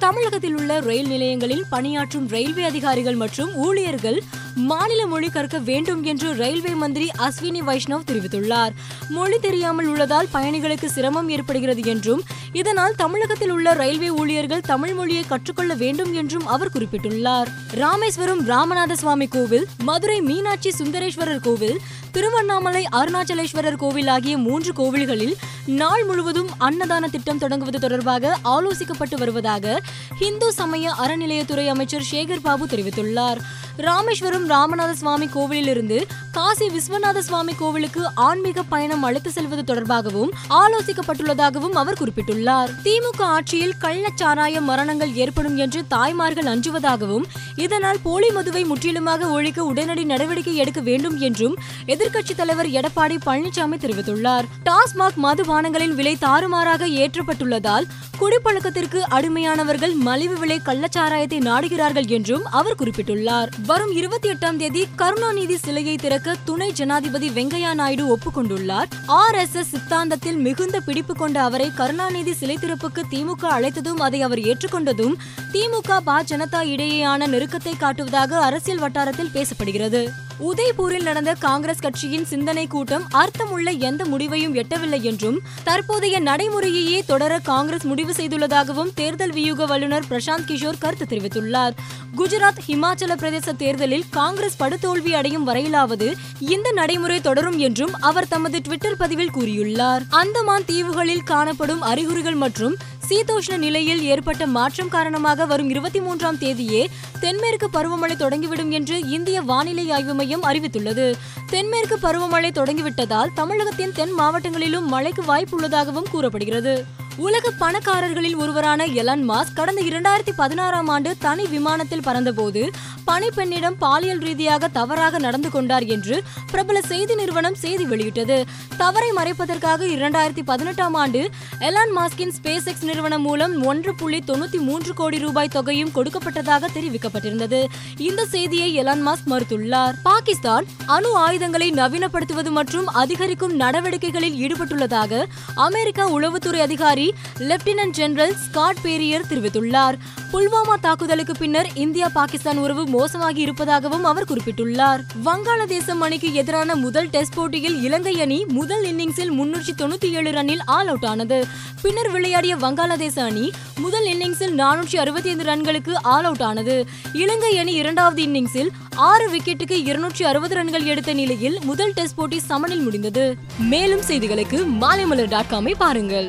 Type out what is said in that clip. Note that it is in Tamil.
தமிழகத்தில் உள்ள ரயில் நிலையங்களில் பணியாற்றும் ரயில்வே அதிகாரிகள் மற்றும் ஊழியர்கள் மாநில மொழி கற்க வேண்டும் என்று ரயில்வே மந்திரி அஸ்வினி வைஷ்ணவ் தெரிவித்துள்ளார். மொழி தெரியாமல் உள்ளதால் பயணிகளுக்கு சிரமம் ஏற்படுகிறது என்றும் இதனால் தமிழகத்தில் உள்ள ரயில்வே ஊழியர்கள் தமிழ் மொழியை கற்றுக்கொள்ள வேண்டும் என்றும் அவர் குறிப்பிட்டுள்ளார். ராமேஸ்வரம் ராமநாத சுவாமி கோவில் மதுரை மீனாட்சி சுந்தரேஸ்வரர் கோவில் திருவண்ணாமலை அருணாச்சலேஸ்வரர் கோவில் ஆகிய மூன்று கோவில்களில் நாள் முழுவதும் அன்னதான திட்டம் தொடங்குவது தொடர்பாக ஆலோசிக்கப்பட்டு வருவதாக இந்து சமய அறநிலையத்துறை அமைச்சர் சேகர் பாபு தெரிவித்துள்ளார். ராமேஸ்வரம் ராமநாத சுவாமி கோவிலிலிருந்து காசி விஸ்வநாத சுவாமி கோவிலுக்கு ஆன்மீக பயணம் அழைத்து செல்வது தொடர்பாகவும் ஆலோசிக்கப்பட்டுள்ளதாகவும் அவர் குறிப்பிட்டுள்ளார். திமுக ஆட்சியில் கள்ளச்சாராய மரணங்கள் ஏற்படும் என்று தாய்மார்கள் அஞ்சுவதாகவும் இதனால் போலி மதுவை முற்றிலுமாக ஒழிக்க உடனடி நடவடிக்கை எடுக்க வேண்டும் என்றும் எதிர்க்கட்சித் தலைவர் எடப்பாடி பழனிசாமி தெரிவித்துள்ளார். டாஸ்மாக் மதுபானங்களின் விலை தாறுமாறாக ஏற்றப்பட்டுள்ளதால் குடிப்பழக்கத்திற்கு அடிமையானவர் அடிமையானவர்கள் மலிவு விலை கள்ளச்சாராயத்தை நாடுகிறார்கள் என்றும் அவர் குறிப்பிட்டுள்ளார். வரும் இருபத்தி எட்டாம் தேதி கருணாநிதி சிலையை திறக்க துணை ஜனாதிபதி வெங்கையா நாயுடு ஒப்புக்கொண்டுள்ளார். ஆர் எஸ் எஸ் சித்தாந்தத்தில் மிகுந்த பிடிப்பு கொண்ட அவரை கருணாநிதி சிலை திறப்புக்கு திமுக அழைத்ததும் அதை அவர் ஏற்றுக்கொண்டதும் திமுக பா ஜனதா இடையேயான நெருக்கத்தை காட்டுவதாக அரசியல் வட்டாரத்தில் பேசப்படுகிறது. உதய்பூரில் நடந்த காங்கிரஸ் கட்சியின் சிந்தனை கூட்டம் அர்த்தமுள்ள எந்த முடிவையும் எட்டவில்லை என்றும் தற்போதைய நடைமுறையையே தொடர காங்கிரஸ் முடிவு செய்துள்ளதாகவும் தேர்தல் வியூக வல்லுநர் பிரசாந்த் கிஷோர் கருத்து தெரிவித்துள்ளார். குஜராத் ஹிமாச்சல பிரதேச தேர்தலில் காங்கிரஸ் படுதோல்வி அடையும் வரையிலாவது இந்த நடைமுறை தொடரும் என்றும் அவர் தமது ட்விட்டர் பதிவில் கூறியுள்ளார். அந்தமான் தீவுகளில் காணப்படும் அறிகுறிகள் மற்றும் சீதோஷ்ண நிலையில் ஏற்பட்ட மாற்றம் காரணமாக வரும் இருபத்தி மூன்றாம் தேதியே தென்மேற்கு பருவமழை தொடங்கிவிடும் என்று இந்திய வானிலை ஆய்வு மையம் அறிவித்துள்ளது. தென்மேற்கு பருவமழை தொடங்கிவிட்டதால் தமிழகத்தின் தென் மாவட்டங்களிலும் மழைக்கு வாய்ப்பு உள்ளதாகவும் கூறப்படுகிறது. உலக பணக்காரர்களில் ஒருவரான எலன் மாஸ் கடந்த இரண்டாயிரத்தி பதினாறாம் ஆண்டு தனி விமானத்தில் பறந்தபோது பணிப்பெண்ணிடம் பாலியல் ரீதியாக தவறாக நடந்து கொண்டார் என்று பிரபல செய்தி நிறுவனம் செய்தி வெளியிட்டது. தவறை மறைப்பதற்காக இரண்டாயிரத்தி பதினெட்டாம் ஆண்டு எலான் மாஸ்கின் ஸ்பேஸ் எக்ஸ் நிறுவனம் மூலம் ஒன்று புள்ளி தொண்ணூத்தி மூன்று கோடி ரூபாய் தொகையும் கொடுக்கப்பட்டதாக தெரிவிக்கப்பட்டிருந்தது. இந்த செய்தியை எலான் மாஸ்க் மறுத்துள்ளார். பாகிஸ்தான் அணு ஆயுதங்களை நவீனப்படுத்துவது மற்றும் அதிகரிக்கும் நடவடிக்கைகளில் ஈடுபட்டுள்ளதாக அமெரிக்க உளவுத்துறை அதிகாரி லெப்டினன்ட் ஜெனரல் ஸ்காட் பேரியர் தெரிவித்துள்ளார். புல்வாமா தாக்குதலுக்கு பின்னர் இந்தியா பாகிஸ்தான் உறவு மோசமாகி இருப்பதாகவும் அவர் குறிப்பிட்டுள்ளார். வங்காளதேசம் அணிக்கு எதிரான முதல் டெஸ்ட் போட்டியில் இலங்கை அணி முதல் இன்னிங்ஸில் முன்னூற்றி தொண்ணூத்தி ஏழு ரன்னில் ஆல் அவுட் ஆனது. பின்னர் விளையாடிய வங்காளதேச அணி முதல் இன்னிங்ஸில் நானூற்றி அறுபத்தி ஐந்து ரன்களுக்கு ஆல் அவுட் ஆனது. இலங்கை அணி இரண்டாவது இன்னிங்ஸில் ஆறு விக்கெட்டுக்கு இருநூற்றி அறுபது ரன்கள் எடுத்த நிலையில் முதல் டெஸ்ட் போட்டி சமனில் முடிந்தது. மேலும் செய்திகளுக்கு மாலைமலர் டாட் காமை பாருங்கள்.